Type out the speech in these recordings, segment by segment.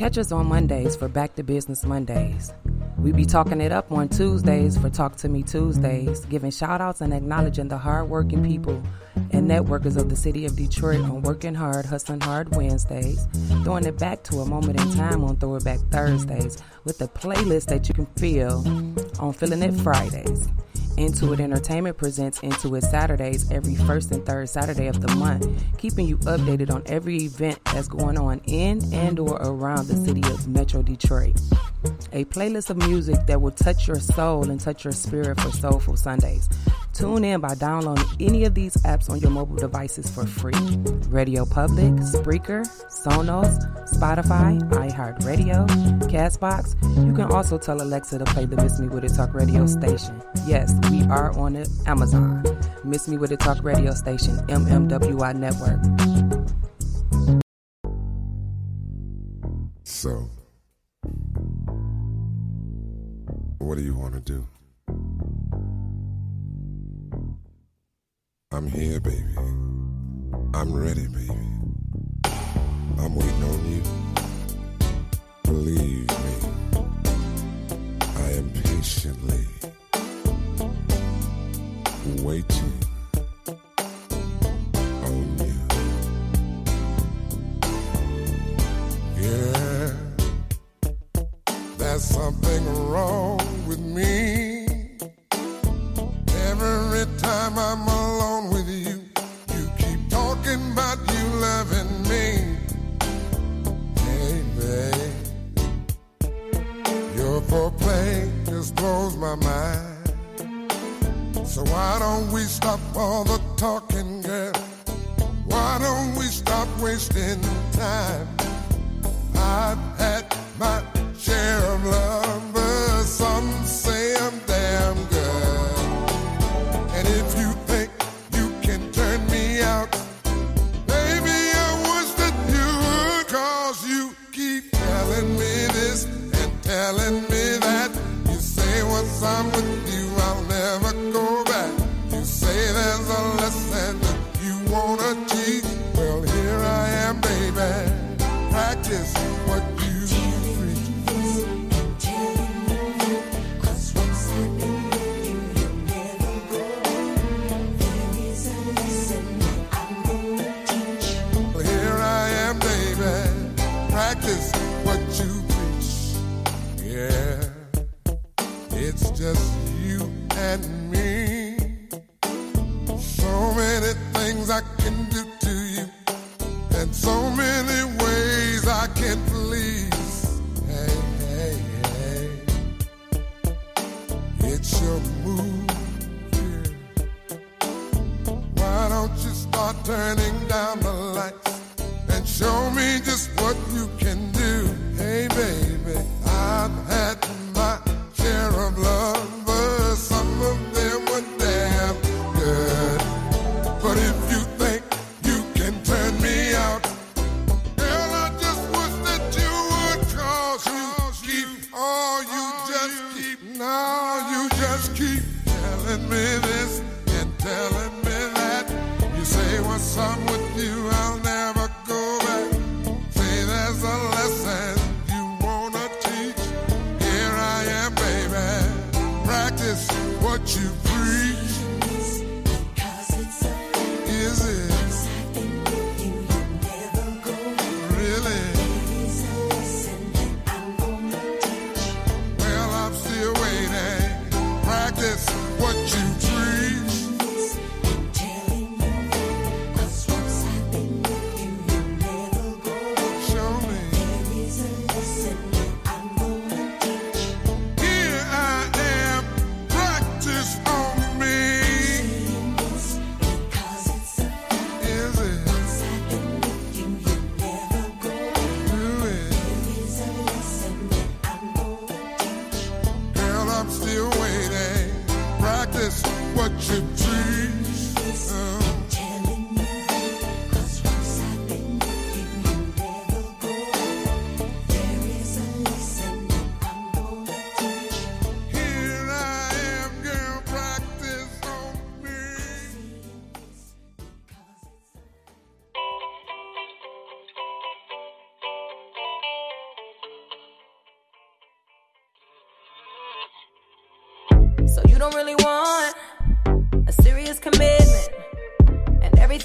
Catch us on Mondays for Back to Business Mondays. We be talking it up on Tuesdays for Talk to Me Tuesdays, giving shout outs and acknowledging the hardworking people and networkers of the city of Detroit on Working Hard, Hustling Hard Wednesdays, throwing it back to a moment in time on Throwback Thursdays with a playlist that you can feel on Feeling It Fridays. Intuit Entertainment presents Intuit Saturdays every first and third Saturday of the month, keeping you updated on every event that's going on in and or around the city of Metro Detroit. A playlist of music that will touch your soul and touch your spirit for Soulful Sundays. Tune in by downloading any of these apps on your mobile devices for free. Radio Public, Spreaker, Sonos, Spotify, iHeartRadio, Castbox. You can also tell Alexa to play the Miss Me With It Talk radio station. Yes, we are on Amazon. Miss Me With It Talk radio station, MMWI Network. So, what do you want to do? I'm here, baby. I'm ready, baby. I'm waiting on you. Believe me, I am patiently waiting stop all the talking, girl? Why don't we stop wasting time? And me. So many things I can do to you, and so many ways I can please. Hey, hey, hey. It's your move. Why don't you start turning down the lights and show me just what you can you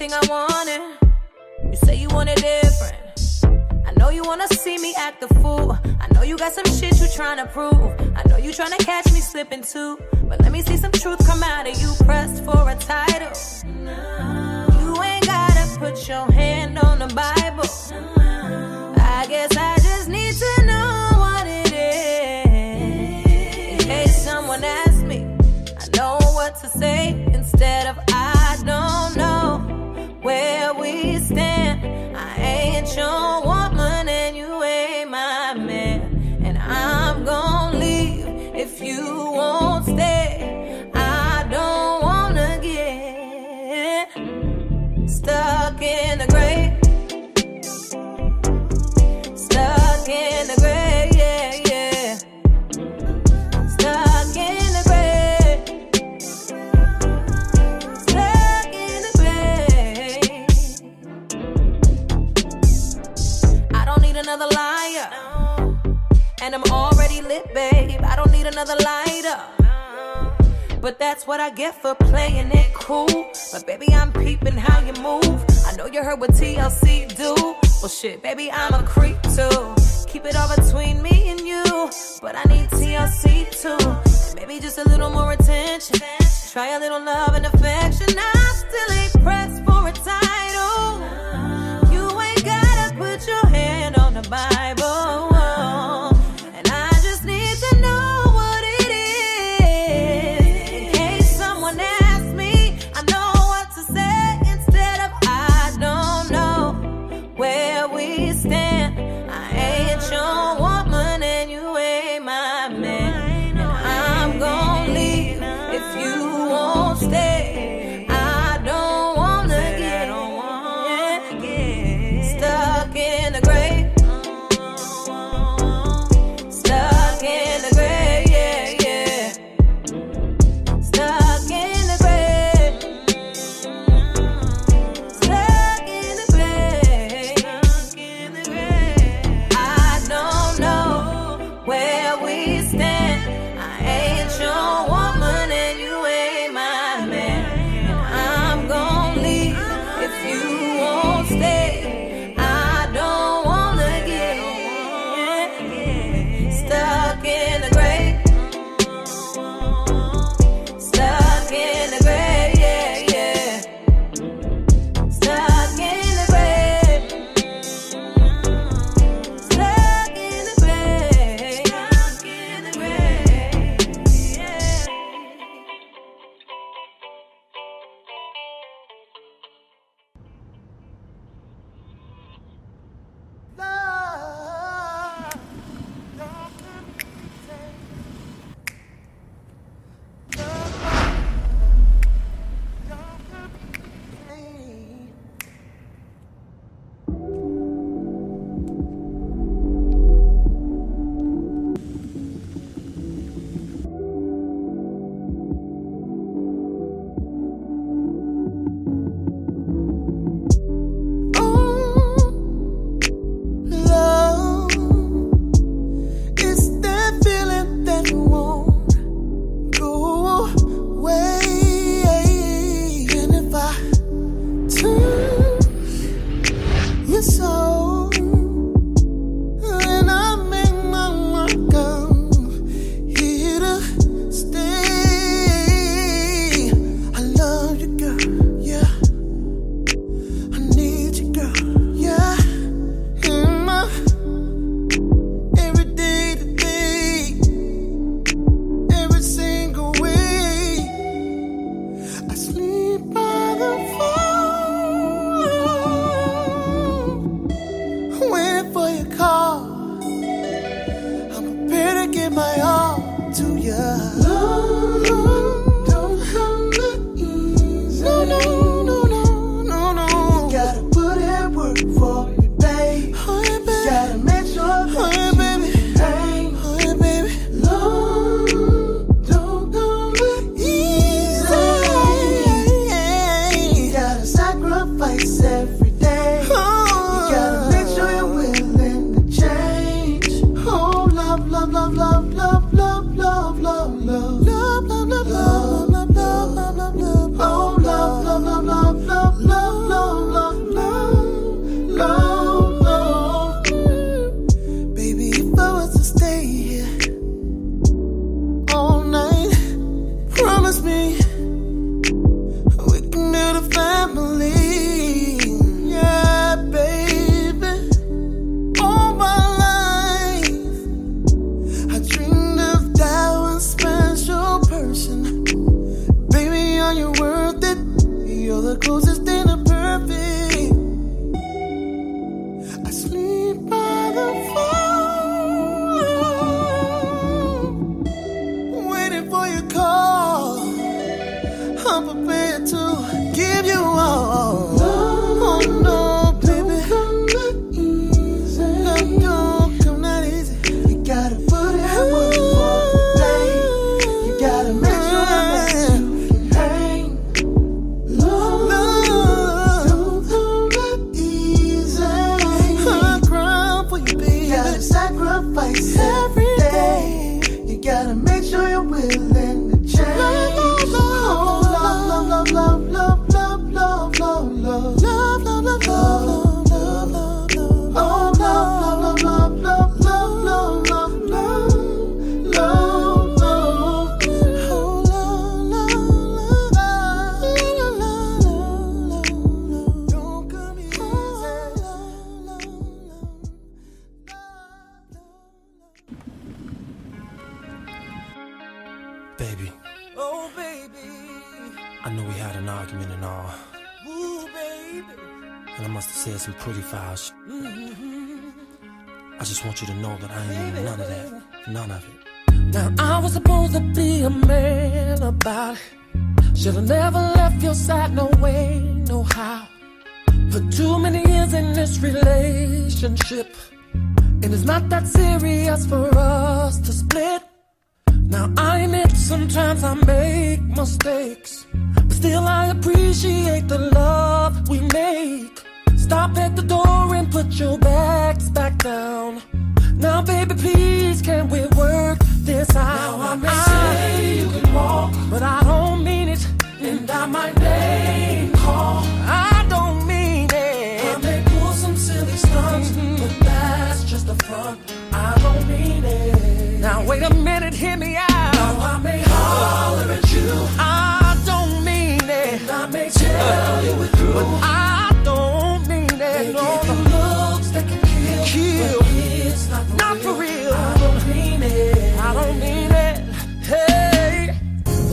everything I wanted. You say you want it different. I know you wanna see me act the fool. I know you got some shit you trying to prove. I know you tryna catch me slipping too. But let me see some truth come out of you, pressed for a title. No. You ain't gotta put your hand on the Bible. No. I guess I just need to know what it is. In case someone asks me, I know what to say instead of But that's what I get for playing it cool. But baby, I'm peeping how you move. I know you heard what TLC do. Well, shit, baby, I'm a creep too. Keep it all between me and you. But I need TLC too. Maybe just a little more attention. Try a little love and affection. I still ain't pressed for. I just want you to know that I ain't none of that. None of it. Now I was supposed to be a man about it. Should've never left your side, no way, no how. Put too many years in this relationship. And it's not that serious for us to split. Now I admit sometimes I make mistakes. But still I appreciate the love we make. Stop at the door and put your backs back down. Now, baby, please, can we work this out? Now, I may I, say you can walk, but I don't mean it. And I might name call. I don't mean it. I may pull some silly stunts, mm-hmm. but that's just a front. I don't mean it. Now, wait a minute, hear me out. Now, I may holler at you. I don't mean it. And I may tell uh, you it through. But I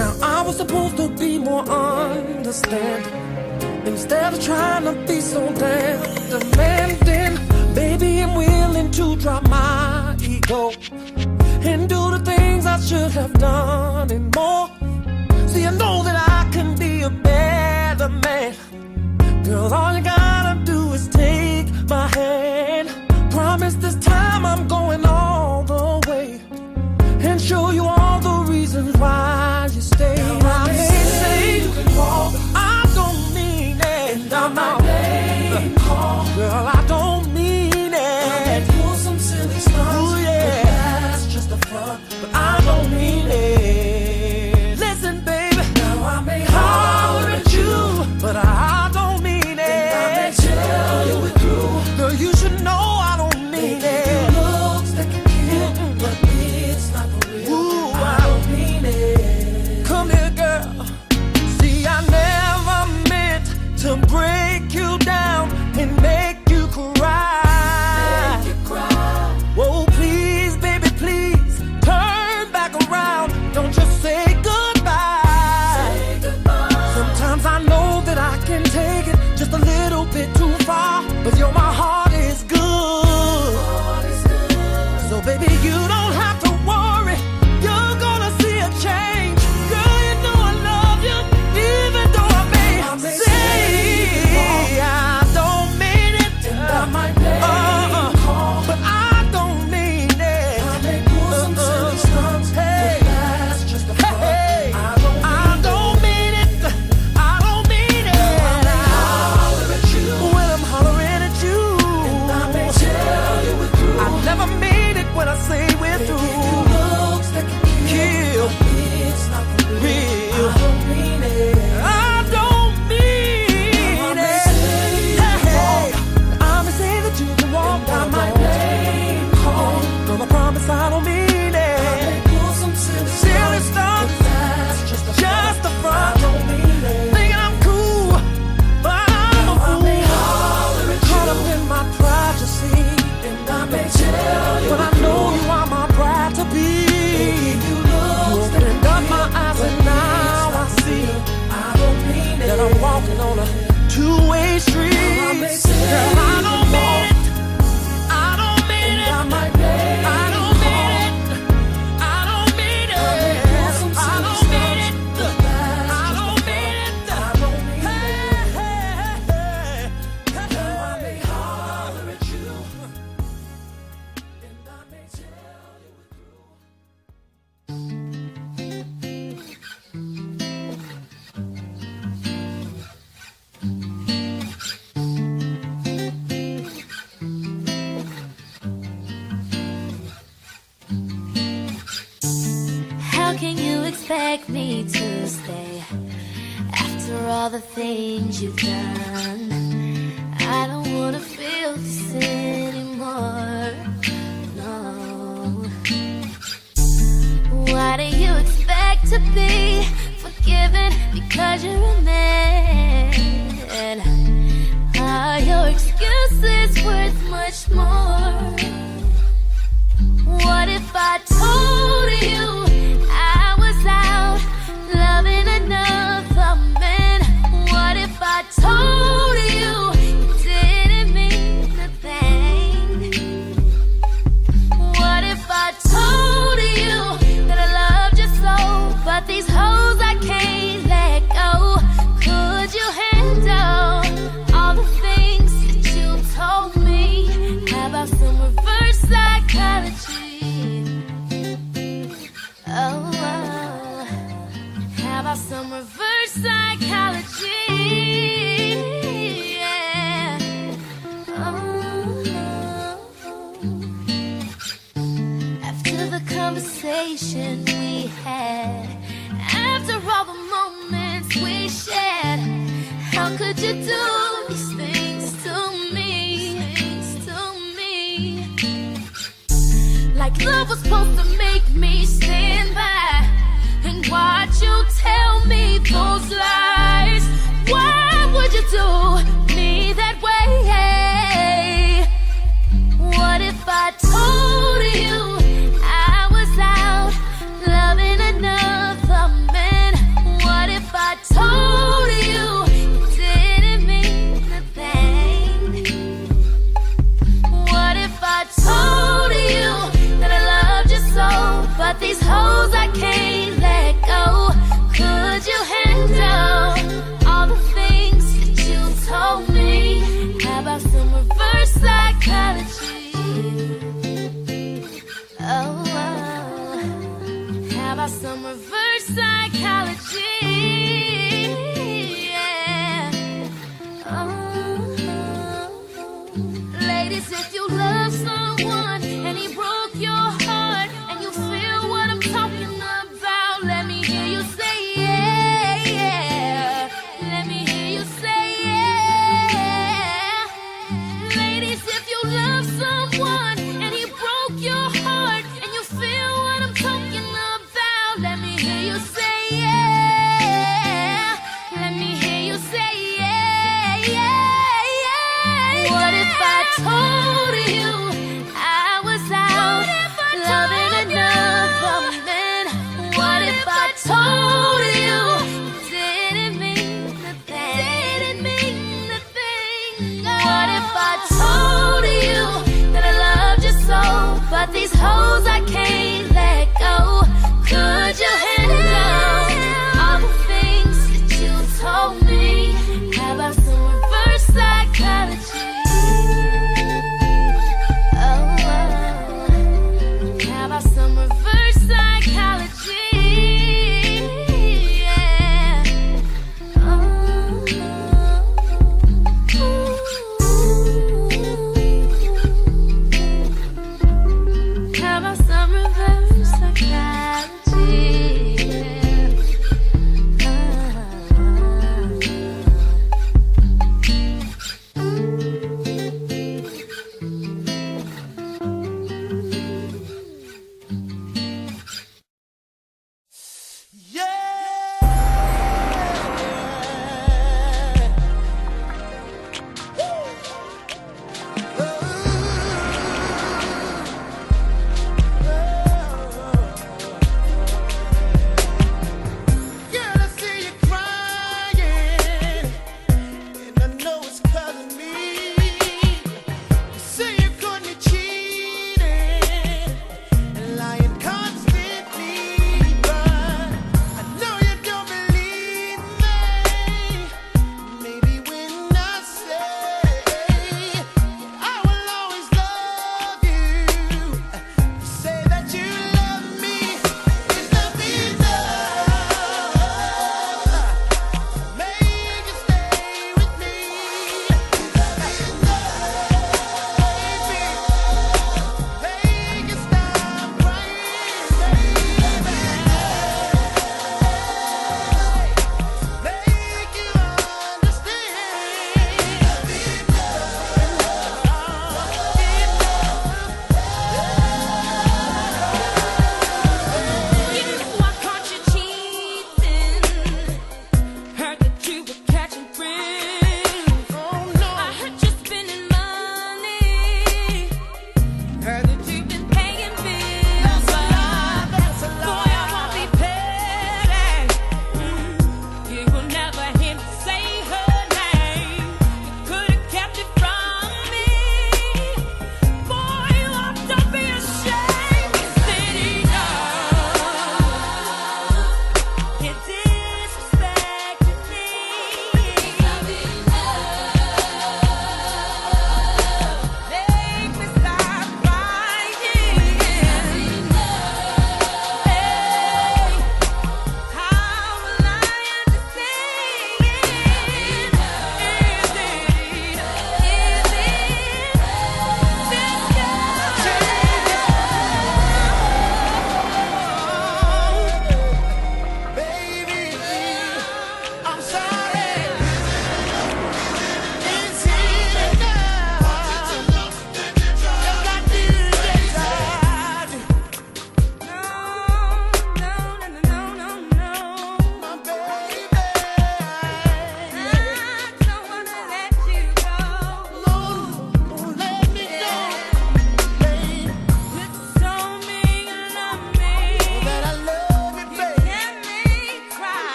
Now I was supposed to be more understanding. Instead of trying to be so damn demanding maybe I'm willing to drop my ego And do the things I should have done and more. See, I know that I can be a better man. Girl, all Expect me to stay after all the things you've done. I don't wanna feel this anymore. No. Why do you expect to be forgiven because you're a man? Are your excuses worth much more? What if I told love was supposed to make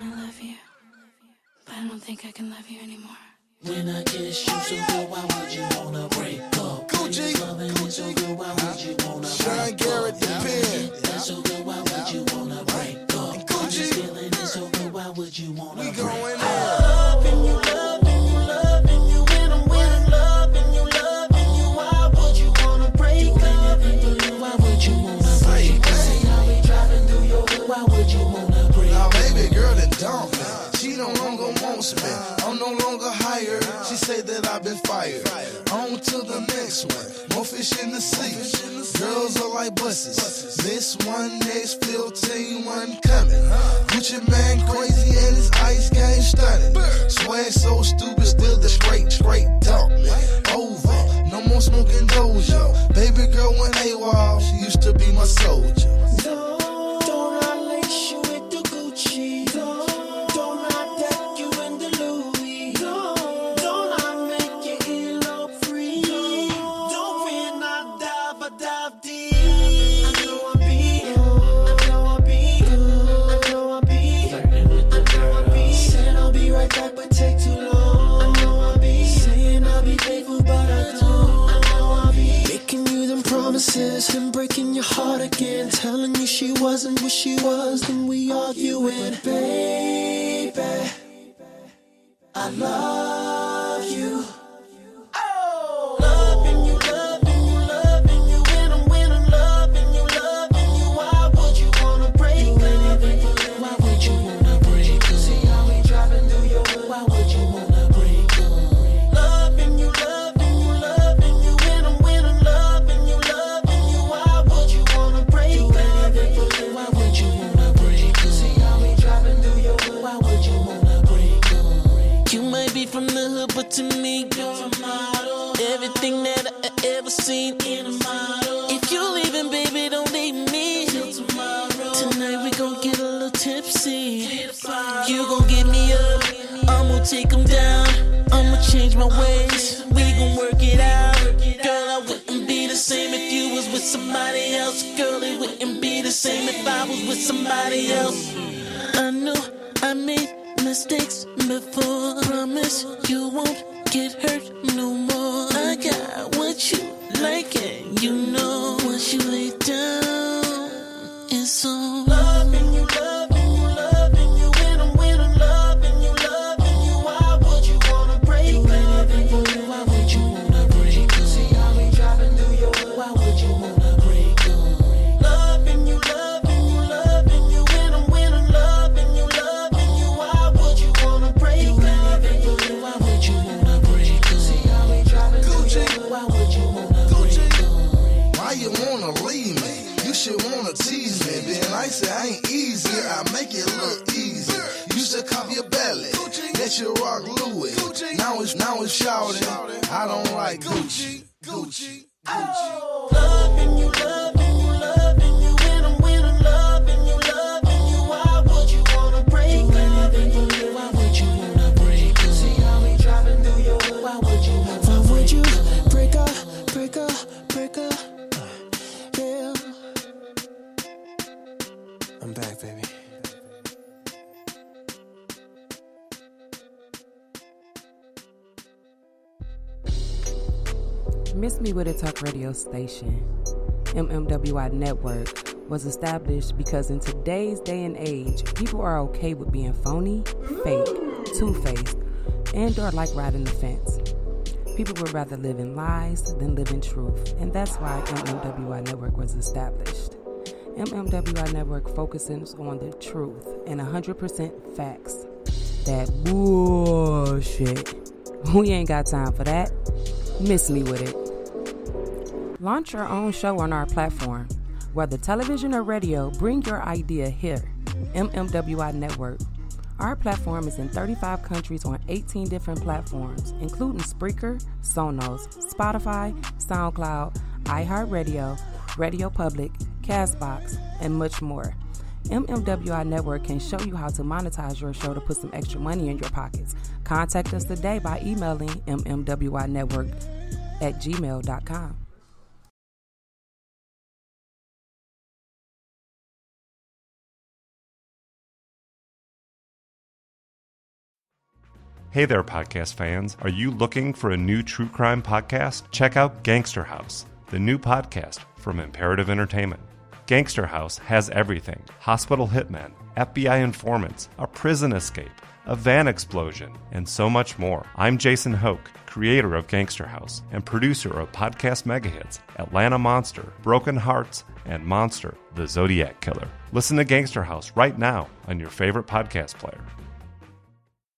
I love you, but I don't think I can love you anymore. When I kiss you so oh, good, why would you wanna break up? Gucci, Loving me so good, why would you wanna Sean break Garrett, up? the pen. That's so good, why would you wanna break up? Gucci. This feeling is so good, why would you wanna We break going up? there. Loving you, loving me. I'm no longer hired. She say that I've been fired. On to the next one. More fish in the sea. Girls are like buses. This one, next 15, one coming. Gucci man crazy and his ice game stunning. Swag so stupid, still the straight, straight dump me. Over. No more smoking doja. Baby girl went AWOL. She used to be my soldier. You she wasn't what she was, then we arguing, baby. I love you. You it's on. Shouting. I don't like Gucci, Gucci, Gucci. Oh. Loving you, loving you, loving you, when I'm when I'm loving you, loving you. Why would you wanna break up? Why would you wanna break up? See how we driving through your hood. Why would you wanna Why would you break up, break up, break up? Miss Me With It Talk radio station, MMWI Network, was established because in today's day and age, people are okay with being phony, fake, two-faced, and or like riding the fence. People would rather live in lies than live in truth, and that's why MMWI Network was established. MMWI Network focuses on the truth and 100% facts. That bullshit. We ain't got time for that. Miss me with it. Launch your own show on our platform. Whether television or radio, bring your idea here. MMWI Network. Our platform is in 35 countries on 18 different platforms, including Spreaker, Sonos, Spotify, SoundCloud, iHeartRadio, Radio Public, Castbox, and much more. MMWI Network can show you how to monetize your show to put some extra money in your pockets. Contact us today by emailing mmwinetwork at gmail.com. Hey there, podcast fans. Are you looking for a new true crime podcast? Check out Gangster House, the new podcast from Imperative Entertainment. Gangster House has everything hospital hitmen, FBI informants, a prison escape, a van explosion, and so much more. I'm Jason Hoke, creator of Gangster House and producer of podcast megahits Atlanta Monster, Broken Harts, and Monster, the Zodiac Killer. Listen to Gangster House right now on your favorite podcast player.